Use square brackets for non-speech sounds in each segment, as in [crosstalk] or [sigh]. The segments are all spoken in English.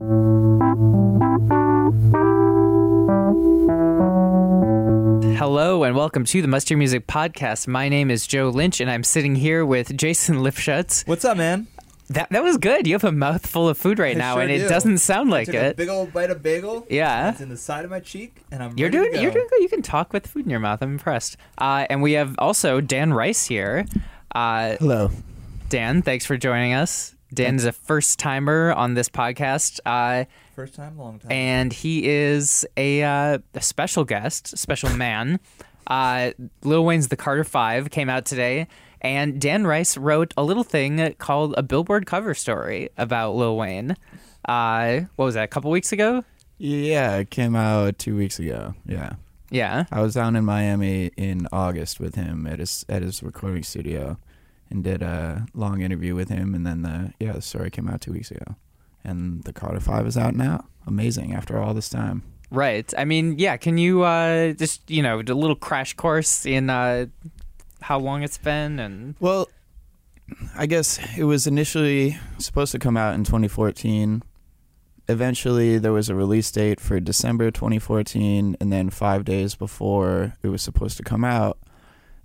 Hello and welcome to the Must Hear Music Podcast. My name is Joe Lynch and I'm sitting here with Jason Lipshutz. What's up, man? That that was good. You have a mouthful of food right I now sure and it do. doesn't sound I like took it. A big old bite of bagel. Yeah. It's in the side of my cheek, and I'm. You're ready doing to you're doing good. You can talk with food in your mouth. I'm impressed. Uh, and we have also Dan Rys here. Uh, Hello. Dan, thanks for joining us. Dan is a first timer on this podcast. Uh, First time, long time. and he is a, uh, a special guest, special man. [laughs] Uh, Lil Wayne's The Carter Five came out today, and Dan Rys wrote a little thing called a Billboard cover story about Lil Wayne. Uh, what was that? A couple weeks ago? Yeah, it came out two weeks ago. Yeah, Yeah. I was down in Miami in August with him at his at his recording studio, and did a long interview with him. And then the yeah, the story came out two weeks ago, and the Carter Five is out now. Amazing after all this time. Right. I mean, yeah. Can you uh, just you know a little crash course in uh, how long it's been and Well, I guess it was initially supposed to come out in 2014. Eventually, there was a release date for December 2014, and then five days before it was supposed to come out,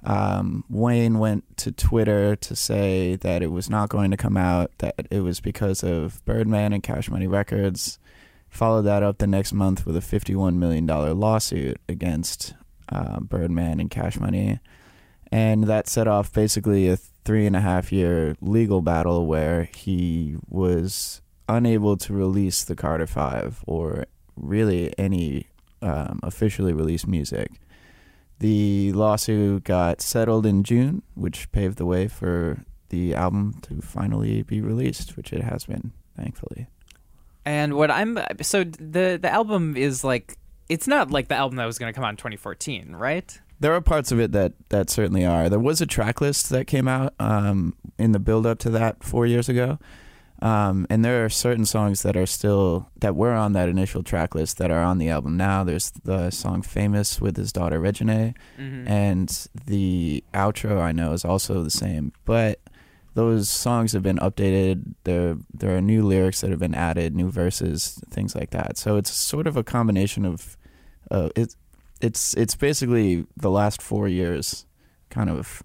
um, Wayne went to Twitter to say that it was not going to come out, that it was because of Birdman and Cash Money Records. Followed that up the next month with a $51 million lawsuit against uh, Birdman and Cash Money and that set off basically a three and a half year legal battle where he was unable to release the Carter Five or really any um, officially released music. The lawsuit got settled in June, which paved the way for the album to finally be released, which it has been, thankfully. and what I'm so the the album is like it's not like the album that was going to come out in 2014, right? There are parts of it that, that certainly are. There was a track list that came out um, in the build up to that four years ago. Um, and there are certain songs that are still that were on that initial track list that are on the album now. There's the song "Famous" with his daughter Reginae, and the outro I know is also the same. But those songs have been updated. There there are new lyrics that have been added, new verses, things like that. So it's sort of a combination of uh, it's it's it's basically the last four years, kind of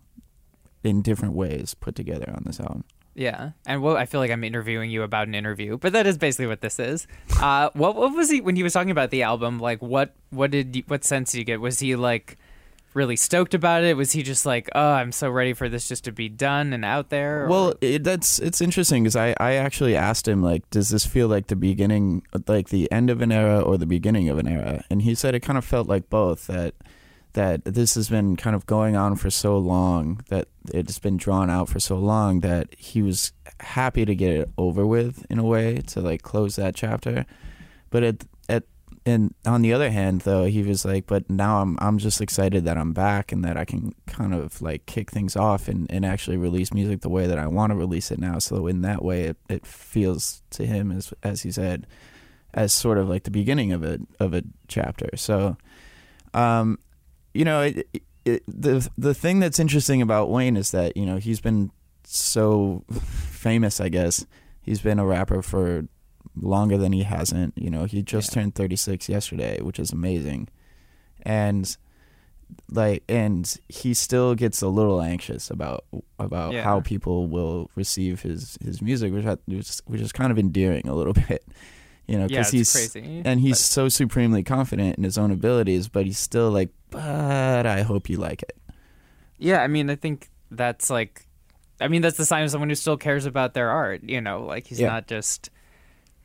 in different ways put together on this album. Yeah, and well, I feel like I'm interviewing you about an interview, but that is basically what this is. [laughs] Uh, what what was he when he was talking about the album? Like, what what did you, what sense did you get? Was he like really stoked about it? Was he just like, oh, I'm so ready for this just to be done and out there? or- Well, it, that's it's interesting because I, I actually asked him like, does this feel like the beginning, like the end of an era or the beginning of an era? And he said it kind of felt like both. That that this has been kind of going on for so long that it's been drawn out for so long that he was happy to get it over with in a way to like close that chapter. But at at and on the other hand though he was like but now i'm i'm just excited that i'm back and that i can kind of like kick things off and, and actually release music the way that i want to release it now so in that way it, it feels to him as as he said as sort of like the beginning of a of a chapter so um you know it, it, the the thing that's interesting about wayne is that you know he's been so [laughs] famous i guess he's been a rapper for longer than he hasn't. You know, he just turned 36 yesterday, which is amazing. And like and he still gets a little anxious about about Yeah. how people will receive his his music which I, which, is- kind of endearing a little [laughs] bit you know because it's he's crazy, and he's but- so supremely confident in his own abilities but he's still like but i hope you like it Yeah, I mean, I think that's like, I mean, that's the sign of someone who still cares about their art. You know, like he's Yeah. not just.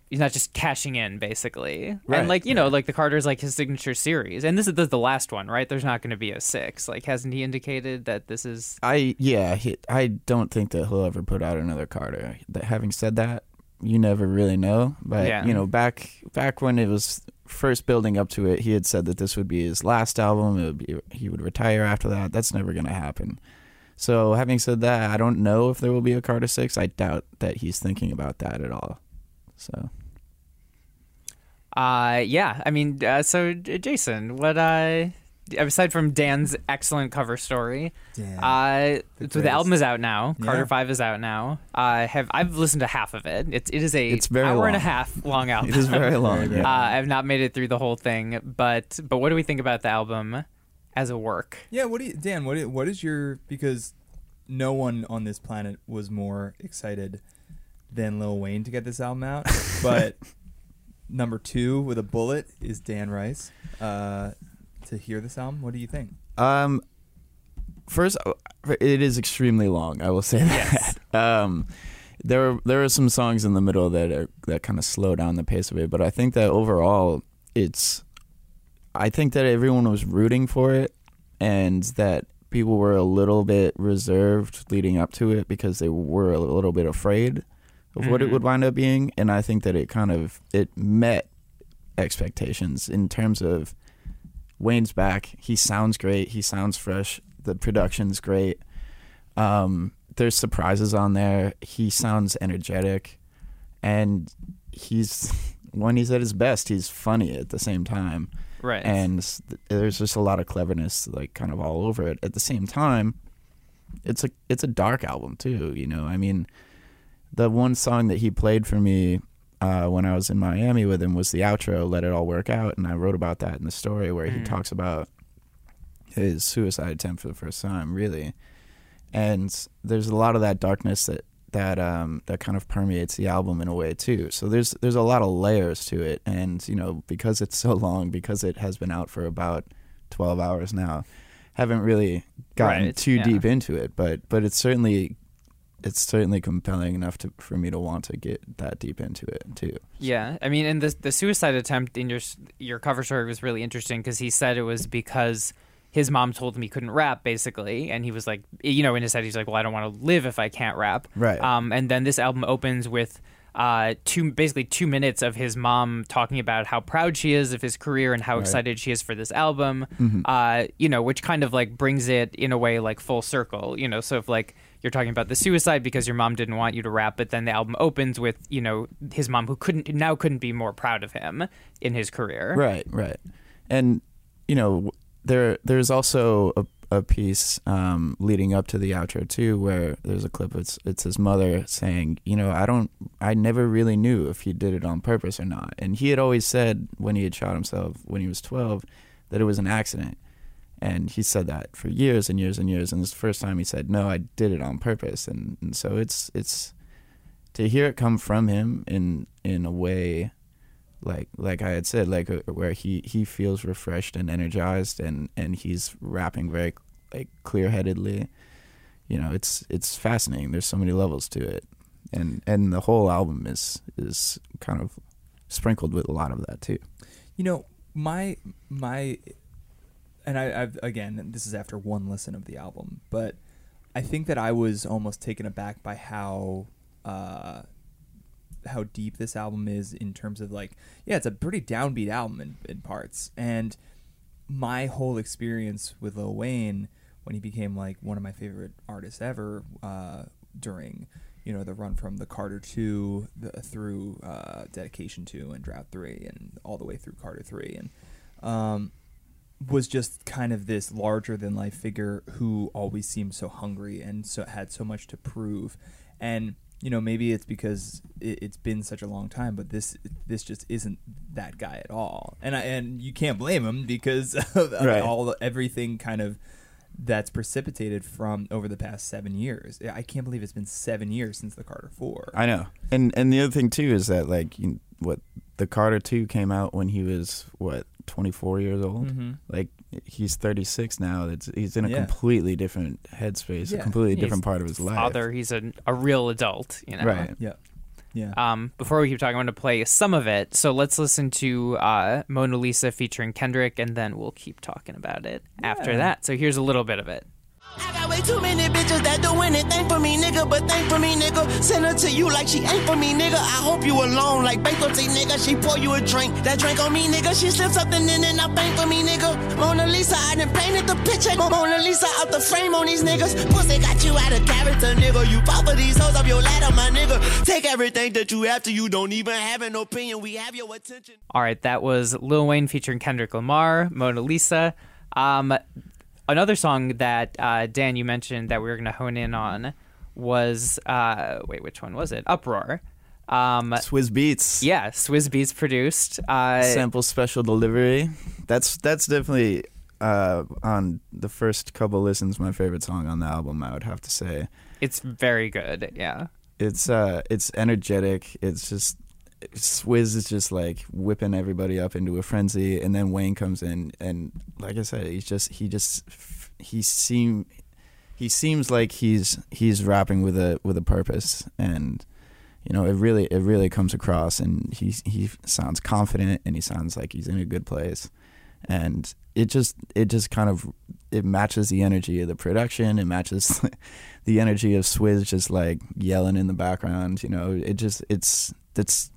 He's not just cashing in, basically, Right, and like you know, like the Carter's like his signature series, and this is the, the last one, right? There's not going to be a six. Like, hasn't he indicated that this is? i yeah he, i don't think that he'll ever put out another carter that having said that you never really know but Yeah. you know back back when it was first building up to it he had said that this would be his last album. Would be, he would retire after that. That's never going to happen. So having said that i don't know if there will be a carter 6 i doubt that he's thinking about that at all. So. Uh, yeah. I mean, uh, so Jason, what uh, aside from Dan's excellent cover story, uh, so the album is out now. Yeah. Carter Five is out now. I have I've listened to half of it. It's it is a It's very hour and a long. half long [laughs] album. it is very long [laughs] yeah. Uh, I've not made it through the whole thing, but but what do we think about the album as a work? Yeah, what do you, Dan? What i- what is your because no one on this planet was more excited than Lil Wayne to get this album out, [laughs] but number two with a bullet is Dan Rys. Uh, to hear this album, what do you think? Um, first, uh, it is extremely long. I will say that. [laughs] Um, there are, there are some songs in the middle that are that kind of slow down the pace of it, but I think that overall, it's. I think that everyone was rooting for it, and that people were a little bit reserved leading up to it because they were a little bit afraid of what it Mhm. would wind up being, and I think that it kind of it met expectations in terms of Wayne's back. He sounds great. He sounds fresh. The production's great. Um, there's surprises on there. He sounds energetic, and he's [laughs] when he's at his best, he's funny at the same time. Right. And th- there's just a lot of cleverness, like kind of all over it. At the same time, it's a it's a dark album too. You know, I mean, the one song that he played for me uh, when I was in Miami with him was the outro, "Let It All Work Out," and I wrote about that in the story where he Mm. talks about his suicide attempt for the first time, really. And there's a lot of that darkness that that um, that kind of permeates the album in a way too. So there's there's a lot of layers to it, and you know because it's [laughs] so long, because it has been out for about twelve hours now, haven't really gotten Right, too yeah. deep into it, but but it's certainly it's certainly compelling enough to for me to want to get that deep into it too. Yeah, I mean, and the the suicide attempt in your your cover story was really interesting because he said it was because his mom told him he couldn't rap, basically, and he was like, you know, in his head, he's like, well, I don't want to live if I can't rap. Right. Um, and then this album opens with. Uh, two basically two minutes of his mom talking about how proud she is of his career and how excited she is for this album. Uh, you know, which kind of like brings it in a way like full circle. You know, so if like you're talking about the suicide because your mom didn't want you to rap, but then the album opens with you know his mom who couldn't now couldn't be more proud of him in his career. Right, right. And you know, there there's also a, a piece um, leading up to the outro too, where there's a clip. It's it's his mother saying, you know, I don't, I never really knew if he did it on purpose or not. And he had always said when he had shot himself when he was 12 that it was an accident. And he said that for years and years and years. And this first time he said, "No, I did it on purpose." And, and so it's it's to hear it come from him in in a way like like I had said, like uh, where he he feels refreshed and energized, and and he's rapping very like clear headedly. You know, it's it's fascinating. There's so many levels to it, and and the whole album is is kind of sprinkled with a lot of that too. You know, my my, and I, I've again, this is after one listen of the album, but I think that I was almost taken aback by how uh, how deep this album is in terms of like, yeah, it's a pretty downbeat album in, in parts, and my whole experience with Lil Wayne when he became like one of my favorite artists ever uh, during you know the run from the Carter two the, through uh, Dedication two and Drought three and all the way through Carter three and um, was just kind of this larger than life figure who always seemed so hungry and so had so much to prove and you know, maybe it's because it, it's been such a long time, but this this just isn't that guy at all. And I, and you can't blame him because [laughs] of Right. all everything kind of that's precipitated from over the past seven years. I can't believe it's been seven years since the Carter Four. I know. And and the other thing too is that like you, what the Carter 2 came out when he was what 24 years old. Mhm. Like he's 36 now. It's he's in a Yeah. completely different headspace, Yeah. a completely He's different part of his life. Father, he's a, a real adult, you know. Right. Yeah, yeah. Um, before we keep talking, I want to play some of it. So let's listen to uh, Mona Lisa featuring Kendrick, and then we'll keep talking about it after that. So here's a little bit of it. I got way too many bitches that do anything for me, nigga. But thank for me, nigga. Send her to you like she ain't for me, nigga. I hope you alone, like bankruptcy, nigga. She pour you a drink, that drink on me, nigga. She slips something in and I bank for me, nigga. Mona Lisa, I done painted the picture. Mona Lisa out the frame on these niggas. Pussy got you out of character, nigga. You fall for these hoes up your ladder, my nigga. Take everything that you have to you don't even have an opinion. We have your attention. All right, that was Lil Wayne featuring Kendrick Lamar, Mona Lisa. Um, another song that uh, Dan you mentioned that we were going to hone in on was uh, wait, which one was it? Uproar. Um, Swizz Beatz. yeah, Swizz Beatz produced. Uh, Sample special delivery. That's that's definitely uh, on the first couple listens my favorite song on the album. I would have to say. it's very good. Yeah. It's uh it's energetic. It's just Swizz is just like whipping everybody up into a frenzy, and then Wayne comes in, and like I said, he's just he just he seem he seems like he's he's rapping with a with a purpose, and you know it really it really comes across, and he he sounds confident, and he sounds like he's in a good place, and it just it just kind of it matches the energy of the production. It matches [laughs] the energy of Swizz just like yelling in the background. You know, it just it's it's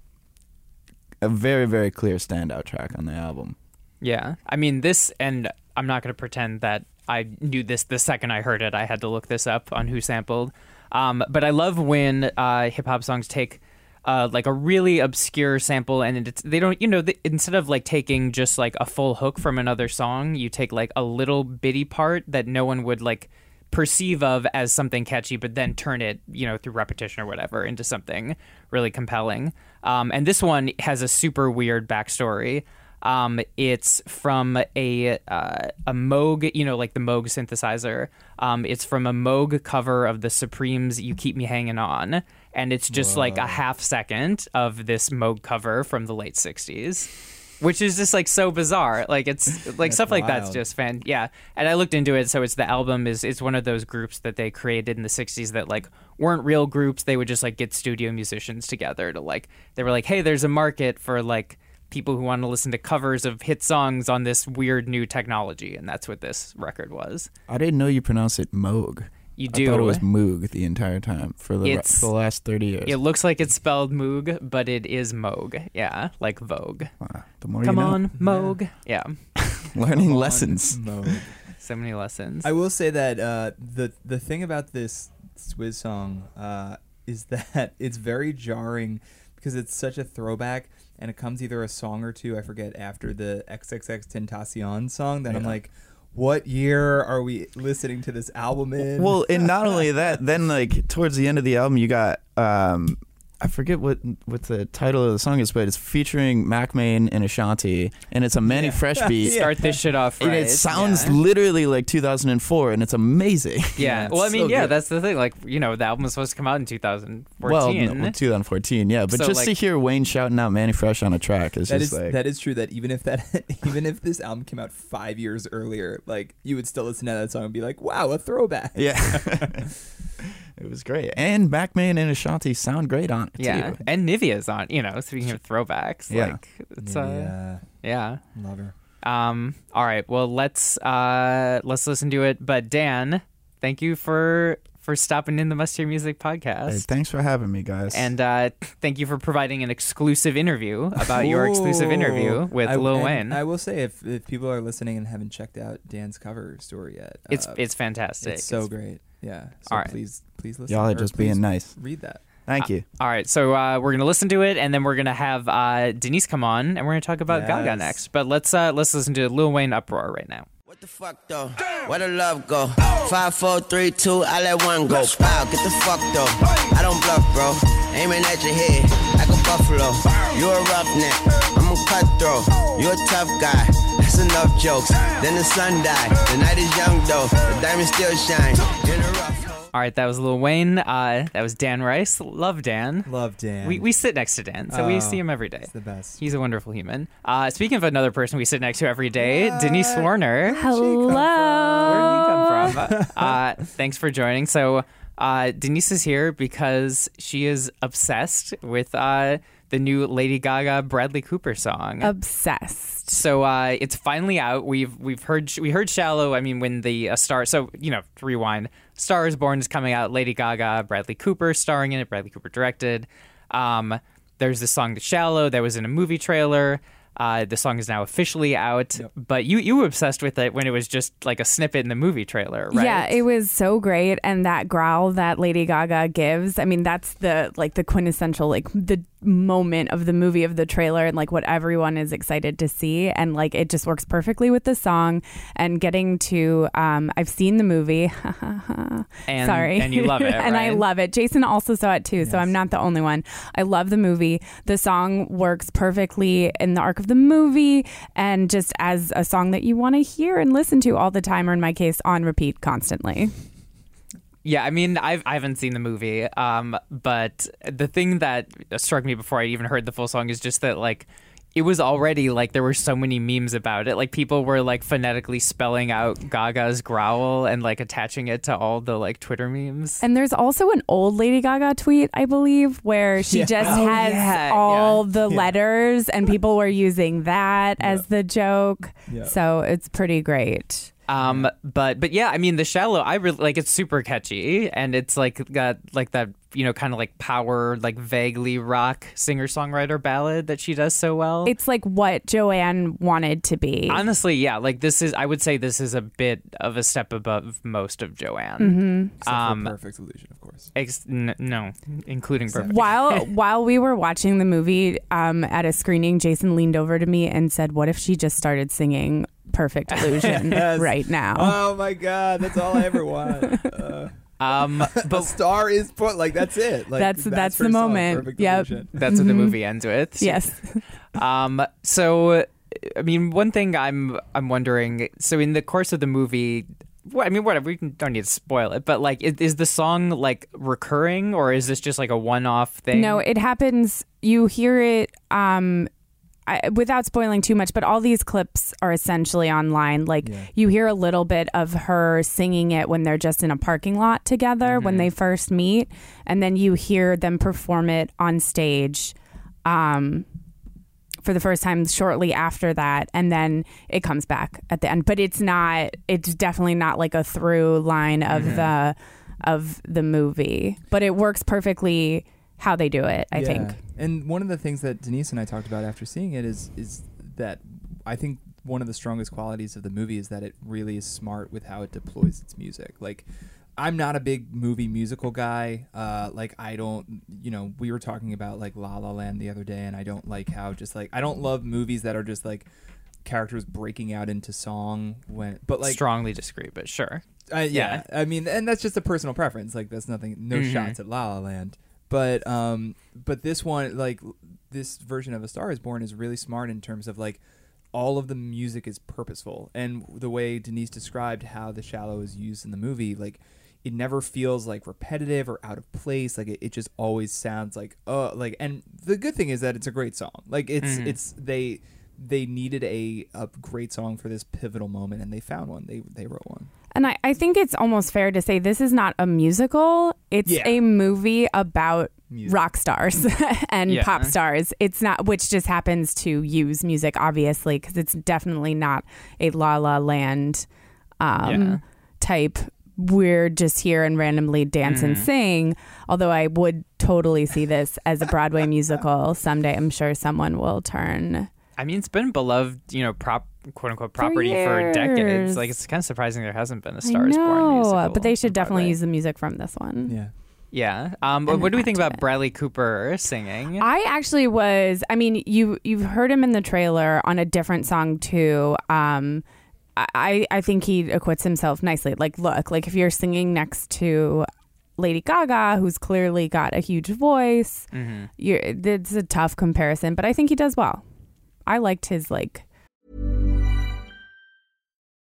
a very very clear standout track on the album. Yeah. I mean, this, and I'm not going to pretend that I knew this the second I heard it. I had to look this up on who sampled. Um, but I love when uh, hip hop songs take uh, like a really obscure sample and it's, they don't, you know, th instead of like taking just like a full hook from another song, you take like a little bitty part that no one would like perceive of as something catchy, but then turn it, you know, through repetition or whatever into something really compelling. Um, and this one has a super weird backstory. Um, it's from a uh, a Moog, you know, like the Moog synthesizer. Um, it's from a Moog cover of the Supremes' "You Keep Me Hanging On," and it's just like a half second of this Moog cover from the late '60s, which is just like so bizarre. Like it's [laughs] like stuff like that's just fan. Yeah, and I looked into it, so it's the album is it's one of those groups that they created in the '60s that like weren't real groups. They would just like get studio musicians together to like they were like, hey, there's a market for like people who want to listen to covers of hit songs on this weird new technology, and that's what this record was. I didn't know you pronounce it Moog. You I thought do. it was Moog the entire time for the It's- for the last thirty years. It looks like it's spelled Moog, but it is Moog. Yeah, like Vogue. Wow, the more Come you know. on, Moog. Yeah. [laughs] learning On lessons. mode. So many lessons. I will say that uh, the the thing about this Swizz song uh, is [laughs] that it's very jarring because it's such a throwback, and it comes either a song or two I forget after the XXX Tentacion song. That I'm like, what year are we listening to this album in? Well, and not only [laughs] that, then like towards the end of the album, you got um, I forget what what the title of the song is, but it's featuring Mack Maine and Ashanti, and it's a Mannie Fresh beat. [laughs] Start this shit off right. And it sounds yeah. literally like 2004, and it's amazing. [laughs] Yeah. Yeah, well, I mean, so yeah, good. that's the thing. Like, you know, the album was supposed to come out in 2014. Well, no, 2014, yeah. But So, just to hear Wayne shouting out Mannie Fresh on a track is That just is like that is true. That even if that [laughs] even if this album came out five years earlier, like you would still listen to that song and be like, "Wow, a throwback." yeah. [laughs] it was great, and Mack Maine and Ashanti sound great on it yeah. too. And Nivea's on, you know, speaking of throwbacks. Yeah. Like, it's, uh, yeah, yeah. love her. Um, all right. Well, let's, uh, let's listen to it. But Dan, thank you for, for stopping in the Must Hear Music podcast. Hey, thanks for having me, guys. And uh, thank you for providing an exclusive interview about your exclusive interview with I, Lil and Wayne. I will say, if, if people are listening and haven't checked out Dan's cover story yet, it's uh, it's fantastic. it's so great. Yeah. So All right. please, please listen. Y'all are or just please being nice. Read that. Thank you. All right, so uh, we're gonna listen to it, and then we're gonna have uh, Denise come on, and we're gonna talk about Gaga next. But let's uh, let's listen to Lil Wayne "Uproar" right now. What the fuck though? Where the love go? Five, four, three, two, I let one go. Wow, get the fuck though. I don't bluff, bro. Aiming at your head like a buffalo. You a roughneck, I'm a cutthroat. You a tough guy. That's enough jokes. Then the sun died. The night is young though. The diamond still shine. In a rough hole. All right, that was Lil Wayne. Uh, that was Dan Rys. Love Dan. Love Dan. We, we sit next to Dan, so we Oh, see him every day. It's the best. He's a wonderful human. Uh, speaking of another person we sit next to every day, Denise Warner. Hello. Where did you come from? [laughs] uh, thanks for joining. So, uh, Denise is here because she is obsessed with uh, the new Lady Gaga Bradley Cooper song. Obsessed. so uh, it's finally out. We've we've heard we heard "Shallow." I mean, when the uh, star. So you know, rewind. "Star Is Born" is coming out. Lady Gaga, Bradley Cooper starring in it. Bradley Cooper directed. Um, there's this song "The Shallow" that was in a movie trailer. Uh, the song is now officially out, but you you were obsessed with it when it was just like a snippet in the movie trailer, right? Yeah, it was so great, and that growl that Lady Gaga gives. I mean, that's the like the quintessential like the moment of the movie of the trailer, and like what everyone is excited to see, and like it just works perfectly with the song. And getting to, um, I've seen the movie. [laughs] and, Sorry, and you love it, [laughs] and I love it. Jason also saw it too, so I'm not the only one. I love the movie. The song works perfectly in the arc of the movie, and just as a song that you want to hear and listen to all the time, or in my case, on repeat constantly. Yeah, I mean, I've, I haven't seen the movie, um, but the thing that struck me before I even heard the full song is just that, like, it was already like there were so many memes about it. Like people were like phonetically spelling out Gaga's growl and like attaching it to all the like Twitter memes. And there's also an old Lady Gaga tweet, I believe, where she just Oh, has yeah, all yeah. the letters, and people were using that as the joke. Yeah. So it's pretty great. Um, but but yeah, I mean, the shallow, I really like. It's super catchy, and it's like got like that you know kind of like power, like vaguely rock singer songwriter ballad that she does so well. It's like what Joanne wanted to be. Honestly, yeah, like this is. I would say this is a bit of a step above most of Joanne. Except Um, Perfect Illusion, of course. Ex- n- no, including perfect. while [laughs] while we were watching the movie um, at a screening, Jason leaned over to me and said, "What if she just started singing Perfect Illusion [laughs] Yes. right now?" Oh my god, that's all I ever want. [laughs] Uh, Um, [laughs] but but star is put like that's it. Like That's- that's the moment. Perfect Yep. Illusion. that's what the movie ends with. yes. Um, so, I mean, one thing I'm I'm wondering. So, in the course of the movie, I mean, whatever. We don't need to spoil it, but like, is, is the song like recurring, or is this just like a one-off thing? No, it happens. You hear it um, I, without spoiling too much, but all these clips are essentially online. Like you hear a little bit of her singing it when they're just in a parking lot together when they first meet, and then you hear them perform it on stage. Um, for the first time shortly after that and then it comes back at the end but it's not it's definitely not like a through line of the of the movie but it works perfectly how they do it i Yeah. think And one of the things that Denise and I talked about after seeing it is is that I think one of the strongest qualities of the movie is that it really is smart with how it deploys its music. Like I'm not a big movie musical guy. Uh, like I don't, you know, we were talking about like La La Land the other day, and I don't like how just like I don't love movies that are just like characters breaking out into song when, but like strongly disagree, but sure. uh, yeah, I mean, and that's just a personal preference. Like, that's nothing. No Mhm. shots at La La Land, but um, but this one, like this version of A Star Is Born, is really smart in terms of like all of the music is purposeful, and the way Denise described how The Shallow is used in the movie, like it never feels like repetitive or out of place. Like it, it just always sounds like uh like. And the good thing is that it's a great song. Like it's Mhm. it's they. They needed a, a great song for this pivotal moment, and they found one. They they wrote one. And I, I think it's almost fair to say this is not a musical it's Yeah. a movie about Music. rock stars [laughs] and Yeah. pop stars it's not which just happens to use music obviously because it's definitely not a la la land um, Yeah. type we're just here and randomly dance and Mhm. sing although i would totally see this as a broadway musical someday i'm sure someone will turn I mean, it's been beloved, you know, prop quote unquote property for, years. decades. Like, it's kind of surprising there hasn't been a Star Is Born musical. but they should definitely Broadway. use the music from this one Yeah. Yeah. Um, but what do we think about it. Bradley Cooper singing? I actually was. I mean, you you've heard him in the trailer on a different song too. Um, I I think he acquits himself nicely. Like, look, like if you're singing next to Lady Gaga, who's clearly got a huge voice, you're, it's a tough comparison. But I think he does well. I liked his like.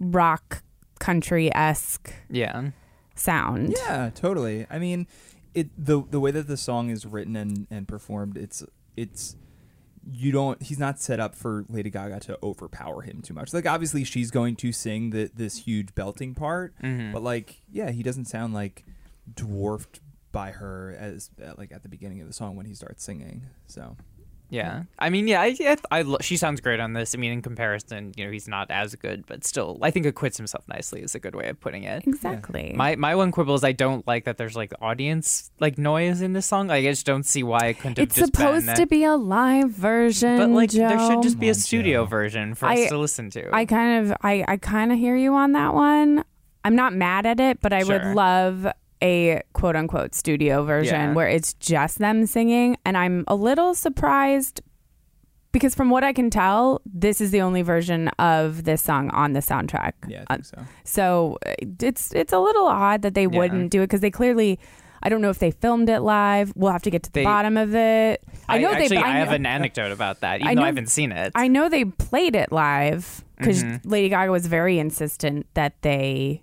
Rock country esque Yeah. sound. Yeah, totally. I mean, it the the way that the song is written and, and performed, it's it's you don't he's not set up for Lady Gaga to overpower him too much. Like obviously she's going to sing the this huge belting part, but like yeah, he doesn't sound like dwarfed by her as uh, like at the beginning of the song when he starts singing. So Yeah, I mean, yeah, I, I, I lo- she sounds great on this. I mean, in comparison, you know, he's not as good, but still, I think acquits himself nicely is a good way of putting it. Exactly. My my one quibble is I don't like that there's like audience like noise in this song. Like, I just don't see why it couldn't have it's just supposed been. to be a live version, but like there should just be a studio Joe. version for I- us to listen to. I kind of I, I kind of hear you on that one. I'm not mad at it, but I Sure. would love a quote unquote studio version Yeah. where it's just them singing and I'm a little surprised because from what I can tell, this is the only version of this song on the soundtrack. yeah, I Uh, think so. So uh, it's it's a little odd that they wouldn't do it because they clearly I don't know if they filmed it live. We'll have to get to the They- bottom of it. I know actually they. I, have know- an anecdote about that, even I though I know- haven't seen it. I know they played it live because Mm-hmm. Lady Gaga was very insistent that they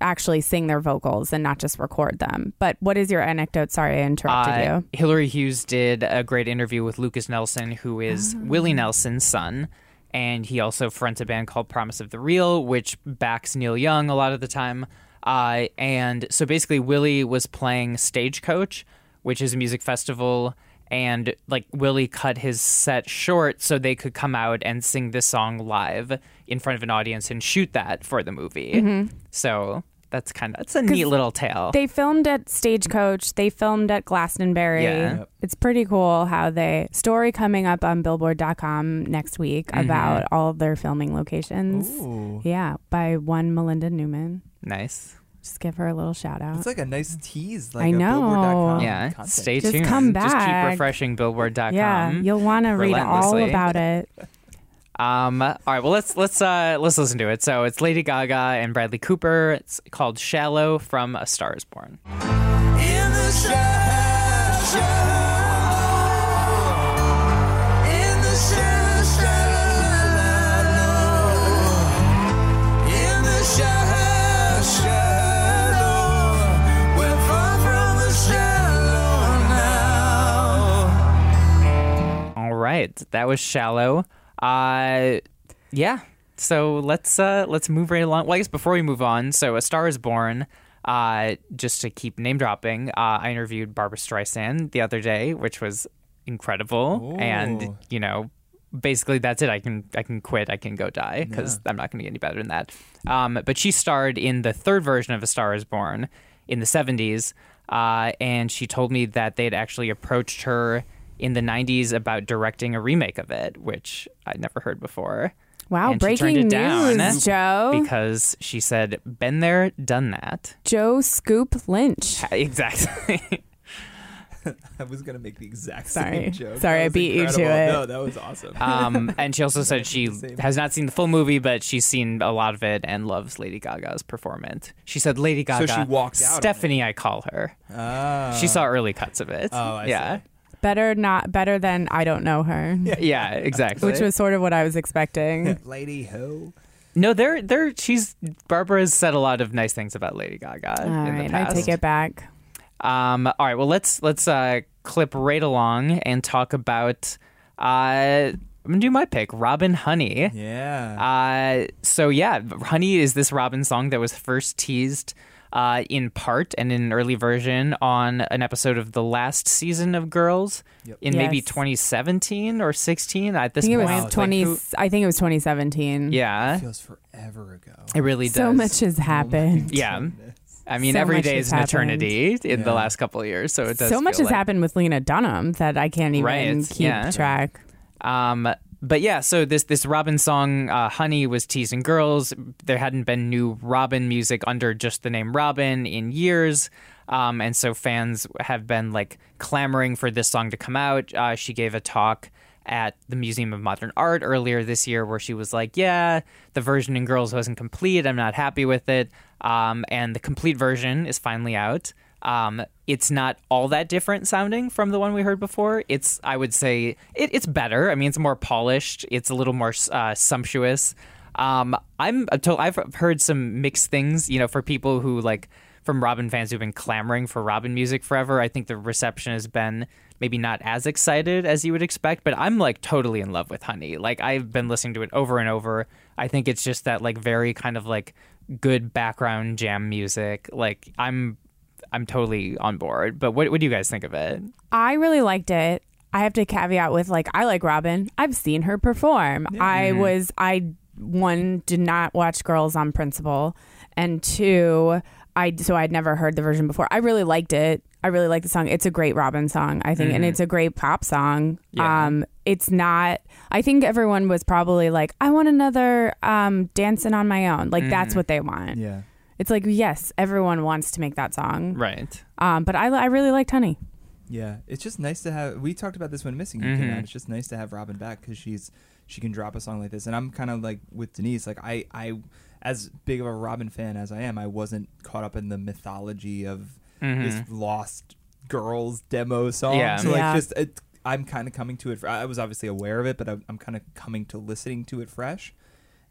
actually sing their vocals and not just record them. But what is your anecdote? Sorry, I interrupted Uh, you. Hilary Hughes did a great interview with Lukas Nelson, who is Ah. Willie Nelson's son. And he also fronts a band called Promise of the Real, which backs Neil Young a lot of the time. Uh, and so basically, Willie was playing Stagecoach, which is a music festival. And like Willie cut his set short so they could come out and sing this song live in front of an audience and shoot that for the movie. So that's kind of that's a neat little tale. They filmed at Stagecoach. They filmed at Glastonbury. Yeah. It's pretty cool how they story coming up on Billboard.com next week Mm-hmm. about all of their filming locations. Ooh. Yeah, by one Melinda Newman. nice. Just give her a little shout out. It's like a nice tease. Like I a know. Billboard.com Yeah, content. stay Just tuned. come Just keep back. refreshing Billboard.com. yeah, you'll want to read all about it. [laughs] Um. All right. Well, let's let's uh let's listen to it. So it's Lady Gaga and Bradley Cooper. It's called "Shallow" from A Star Is Born. Right. That was "Shallow." Uh, yeah. So let's uh let's move right along. Well, I guess before we move on, so "A Star Is Born." Uh, just to keep name dropping, uh, I interviewed Barbra Streisand the other day, which was incredible, and you know, basically that's it. I can I can quit. I can go die because I'm not going to get any better than that. Um, but she starred in the third version of A Star Is Born in the 70s, uh, and she told me that they had actually approached her in the 90s about directing a remake of it, which I'd never heard before. Wow, And she turned breaking it down news, Joe. Because she said, "Been there, done that." Joe Scoop Lynch. Exactly. [laughs] I was gonna make the exact Sorry. same joke. Sorry, I was beat you to it. No, that was awesome. um, [laughs] and she also said she has not seen the full movie, but she's seen a lot of it and loves Lady Gaga's performance. She said, "Lady Gaga." So she walked out. Stephanie, I call her. Ah. She saw early cuts of it. Oh, I yeah. see. Better not better than I don't know her. Yeah, [laughs] exactly. Which was sort of what I was expecting. [laughs] Lady who? no, they're they're she's Barbra's said a lot of nice things about Lady Gaga All in right, the I take it back. Um, all right, well let's let's uh, clip right along and talk about. Uh, I'm gonna do my pick, Robyn Honey. Yeah. Uh, so yeah, Honey is this Robyn song that was first teased uh, in part and in an early version on an episode of the last season of Girls in maybe 2017 or 16 at this I think it point. was Like, twenty. who- I think it was 2017. yeah, feels forever ago. it really does. So much has happened. Yeah. I mean, So every much day has is an happened. eternity in the last couple of years, so it does. So much feel has like- happened with Lena Dunham that I can't even Right, keep yeah. track. Um, but yeah, so this this Robyn song, uh, "Honey," was teasing girls. There hadn't been new Robyn music under just the name Robyn in years, um, and so fans have been like clamoring for this song to come out. Uh, she gave a talk at the Museum of Modern Art earlier this year where she was like, "Yeah, the version in Girls wasn't complete. I'm not happy with it." Um, and the complete version is finally out. Um, it's not all that different sounding from the one we heard before. It's, I would say, it, it's better. I mean, it's more polished. It's a little more uh, sumptuous. Um, I'm, I've heard some mixed things. You know, for people who like from Robyn fans who've been clamoring for Robyn music forever. I think the reception has been maybe not as excited as you would expect, but I'm like totally in love with Honey. Like I've been listening to it over and over. I think it's just that like very kind of like good background jam music. Like I'm I'm totally on board. But what what do you guys think of it? I really liked it. I have to caveat with like I like Robyn. I've seen her perform. I Mm-hmm. was I one did not watch Girls on Principle, and two I so I'd never heard the version before. I really liked it. I really like the song. It's a great Robyn song, I think, and it's a great pop song. Mm-hmm. Yeah. Um, it's not. I think everyone was probably like, I want another um, dancing on my own. Like that's Mm-hmm. what they want. Yeah. It's like yes, everyone wants to make that song. Right. Um, but I I really liked Honey. Yeah, it's just nice to have. We talked about this when Missing You Mm-hmm. came out. It's just nice to have Robyn back because she's she can drop a song like this. And I'm kind of like with Denise. Like I I as big of a Robyn fan as I am, I wasn't caught up in the mythology of this lost girls demo song. Mm-hmm. Yeah. So like Yeah. just it, I'm kind of coming to it. I was obviously aware of it, but I'm, I'm kind of coming to listening to it fresh.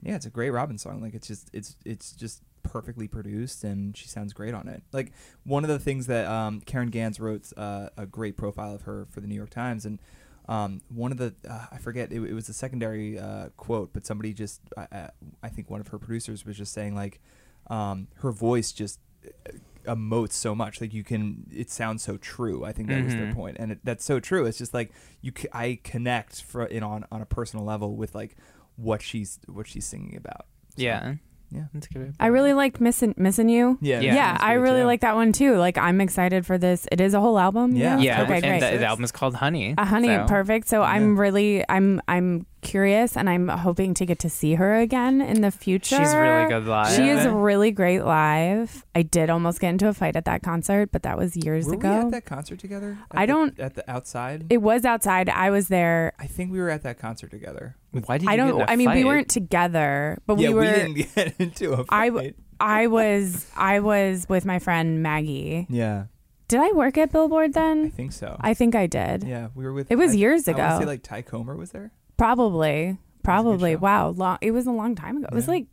Yeah, it's a great Robyn song. Like it's just it's it's just perfectly produced and she sounds great on it. Like one of the things that um, Caryn Ganz wrote uh, a great profile of her for the New York Times and um, one of the uh, I forget it, it was a secondary uh, quote, but somebody just I, I- think one of her producers was just saying like um, her voice just uh, emotes so much. Like you can it sounds so true. I think that was their point and it, that's so true. It's just like you c- i connect for in on on a personal level with like what she's what she's singing about So, Yeah. Yeah That's good. I really liked missing missing you. yeah Yeah. Yeah, I really too. like that one too. Like I'm excited for this. It is a whole album. Yeah. Yeah. Okay, and great. the, the album is called Honey. Uh, honey, so- perfect. So I'm really I'm I'm curious and I'm hoping to get to see her again in the future. She's really good live. She is really great live. I did almost get into a fight at that concert, but that was years were ago. we at that concert together At I the- don't- at the outside it was outside. I was there. i think we were at that concert together Why did you I get in don't. a I mean, we weren't together, but yeah we were. we didn't get [laughs] into a fight. I was I was with my friend Maggie. yeah Did I work at Billboard then? i think so I think I did. yeah we were with It was I- years I wanna ago. say like ty comer was there Probably. Probably. Wow. Long it was a long time ago. It was Yeah. like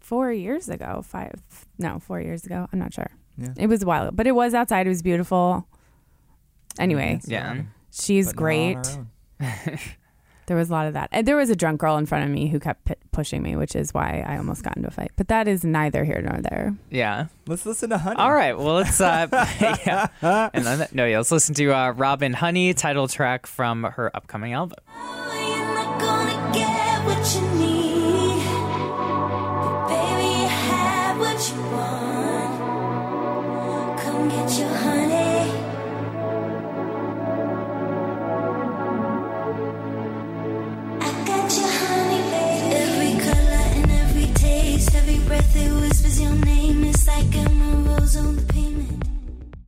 four years ago. Five no, four years ago. I'm not sure. yeah It was a while. But it was outside. It was beautiful. Anyway, That's Yeah. She's But not on great. our own. [laughs] [laughs] There was a lot of that. And there was a drunk girl in front of me who kept p- pushing me, which is why I almost got into a fight. But that is neither here nor there. Yeah. let's listen to honey All right. Well, let's. Uh, [laughs] yeah. And then, no, yeah. Let's listen to uh, Robyn Honey title track from her upcoming album.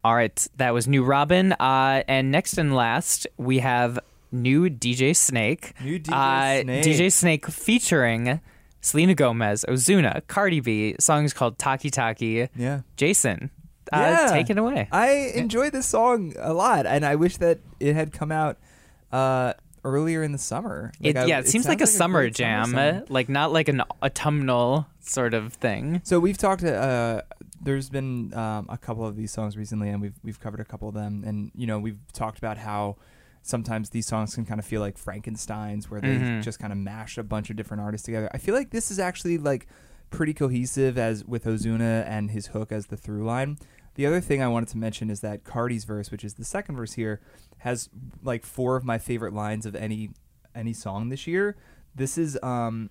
All right. That was new Robyn. Uh, and next and last, we have new DJ Snake. New DJ uh, Snake. DJ Snake featuring Selena Gomez, Ozuna, Cardi B. Song is called Taki Taki. yeah Jason, uh, Yeah. take it away. I enjoy this song a lot, and I wish that it had come out uh, earlier in the summer. Like, It, I- yeah, it, seems like a summer jam, song. uh, like not like an autumnal sort of thing. So we've talked. Uh, there's been um, a couple of these songs recently, and we've we've covered a couple of them. And you know, we've talked about how sometimes these songs can kind of feel like Frankenstein's, where they Mhm. just kind of mash a bunch of different artists together. I feel like this is actually like pretty cohesive as with Ozuna and his hook as the through line. The other thing I wanted to mention is that Cardi's verse, which is the second verse here, has like four of my favorite lines of any any song this year. This is um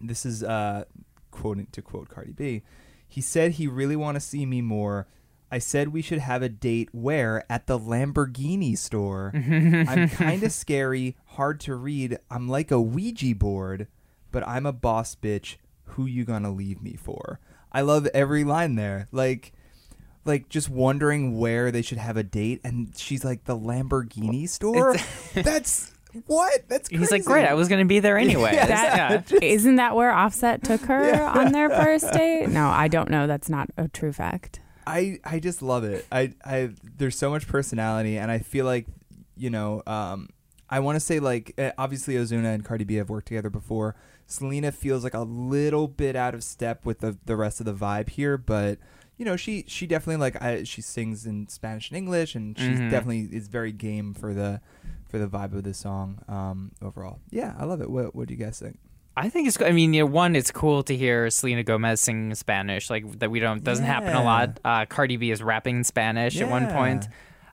this is uh quoting to quote Cardi B. He said he really want to see me more. I said we should have a date where at the Lamborghini store. I'm [laughs] kind of scary, hard to read. I'm like a Ouija board, but I'm a boss bitch. Who you gonna leave me for? I love every line there. Like like just wondering where they should have a date and she's like the Lamborghini store? [laughs] [laughs] That's what? That's He's like, great, I was going to be there anyway. Isn't that where Offset took her on their first date? No, I don't know. That's not a true fact. I I just love it. I I there's so much personality, and I feel like you know, um, I want to say like eh, obviously Ozuna and Cardi B have worked together before. Selena feels like a little bit out of step with the the rest of the vibe here, but you know she she definitely like I, she sings in Spanish and English, and she's Mhm. definitely is very game for the for the vibe of the song um, overall. Yeah, I love it. What what do you guys think? I think it's. I mean, you know, one, it's cool to hear Selena Gomez sing Spanish, like that. We don't doesn't happen a lot. Uh, Cardi B is rapping in Spanish at one point.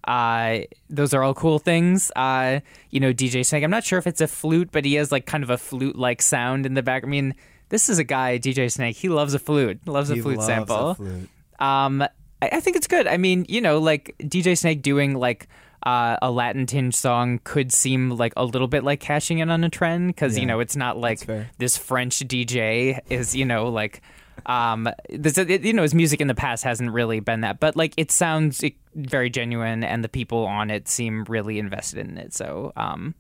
Uh, those are all cool things. Uh, you know, DJ Snake. I'm not sure if it's a flute, but he has like kind of a flute-like sound in the back. I mean, this is a guy, DJ Snake. He loves a flute. Loves a flute loves sample. a flute. Um, I, I think it's good. I mean, you know, like DJ Snake doing like uh, a Latin tinge song could seem like a little bit like cashing in on a trend because you know it's not like this French DJ is you know like um this it, you know his music in the past hasn't really been that but like it sounds very genuine and the people on it seem really invested in it so um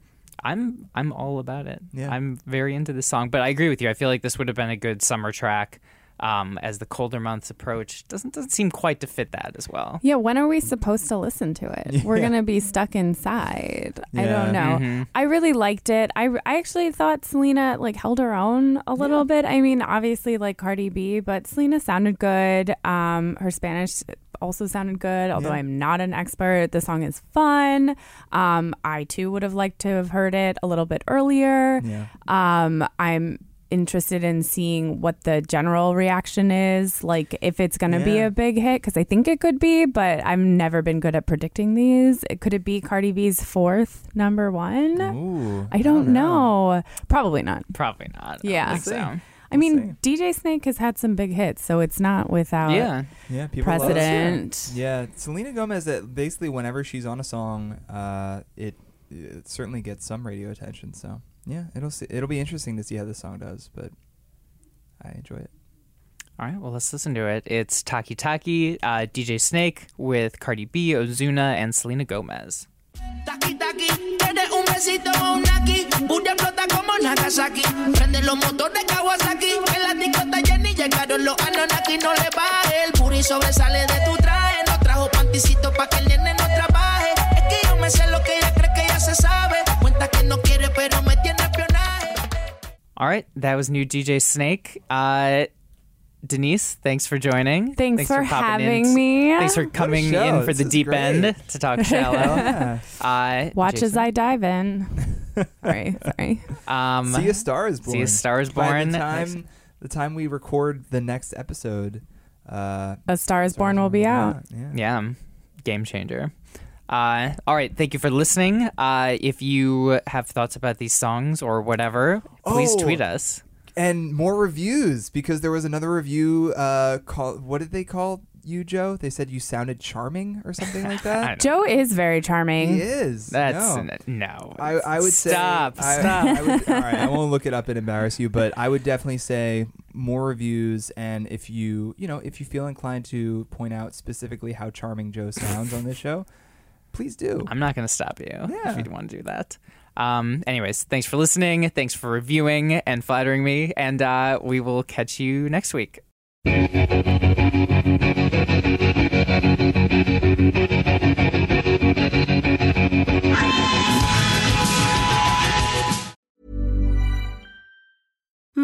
I'm I'm all about it. Yeah. I'm very into this song, but I agree with you. I feel like this would have been a good summer track um, as the colder months approach. Doesn't doesn't seem quite to fit that as well. Yeah, when are we supposed to listen to it? [laughs] We're going to be stuck inside. I don't know. Mhm. I really liked it. I, I actually thought Selena like held her own a little bit. I mean, obviously like Cardi B, but Selena sounded good. Um, her Spanish also sounded good, although Yeah. I'm not an expert. The song is fun. Um, I too would have liked to have heard it a little bit earlier. Yeah. Um, I'm interested in seeing what the general reaction is, like if it's going to be a big hit, because I think it could be, but I've never been good at predicting these. Could it be Cardi B's fourth number one? Ooh, I don't know. Probably not. Probably not. I Yeah. think so. I mean, DJ Snake has had some big hits, so it's not without Yeah. Yeah, people love it. precedent. Yeah, Selena Gomez. That basically, whenever she's on a song, uh, it, it certainly gets some radio attention. So yeah, it'll see, it'll be interesting to see how this song does. But I enjoy it. All right, well, let's listen to it. It's Taki Taki, uh, DJ Snake with Cardi B, Ozuna, and Selena Gomez. Taki taki, tienes un besito o un naki. Booty explota como Nagasaki. Prende los motores Kawasaki. En la discota Jenny llegaron los Anunnaki. No le baje, el booty sobresale de tu traje. No trajo panticito pa' que el nene no trabaje. Es que yo me sé lo que ella cree que ya se sabe. Cuenta que no quiere, pero me tiene espionaje. All right, that was new DJ Snake. Uh, Denise, thanks for joining. Thanks, for, popping having in. me. Thanks for coming in for This the deep great. end to talk [laughs] shallow. Yeah. uh, Watch as I dive in. [laughs] sorry, sorry. Um, see a star is born. See a Star is born. By Born. the time the time we record the next episode, uh, A Star is Born will be out. Yeah. Yeah, game changer. Uh, all right, thank you for listening. Uh, if you have thoughts about these songs or whatever, please Oh. tweet us. and more reviews because there was another review. Uh, called what did they call you, Joe? They said you sounded charming or something like [laughs] that. Joe is very charming. he is. That's no. no. I, I would stop. say I, stop. I would, all right, I won't look it up and embarrass you, but I would definitely say more reviews. And if you, you know, if you feel inclined to point out specifically how charming Joe sounds on this show, please do. I'm not going to stop you Yeah. if you want to do that. Um, anyways, thanks for listening. Thanks for reviewing and flattering me. And uh, we will catch you next week.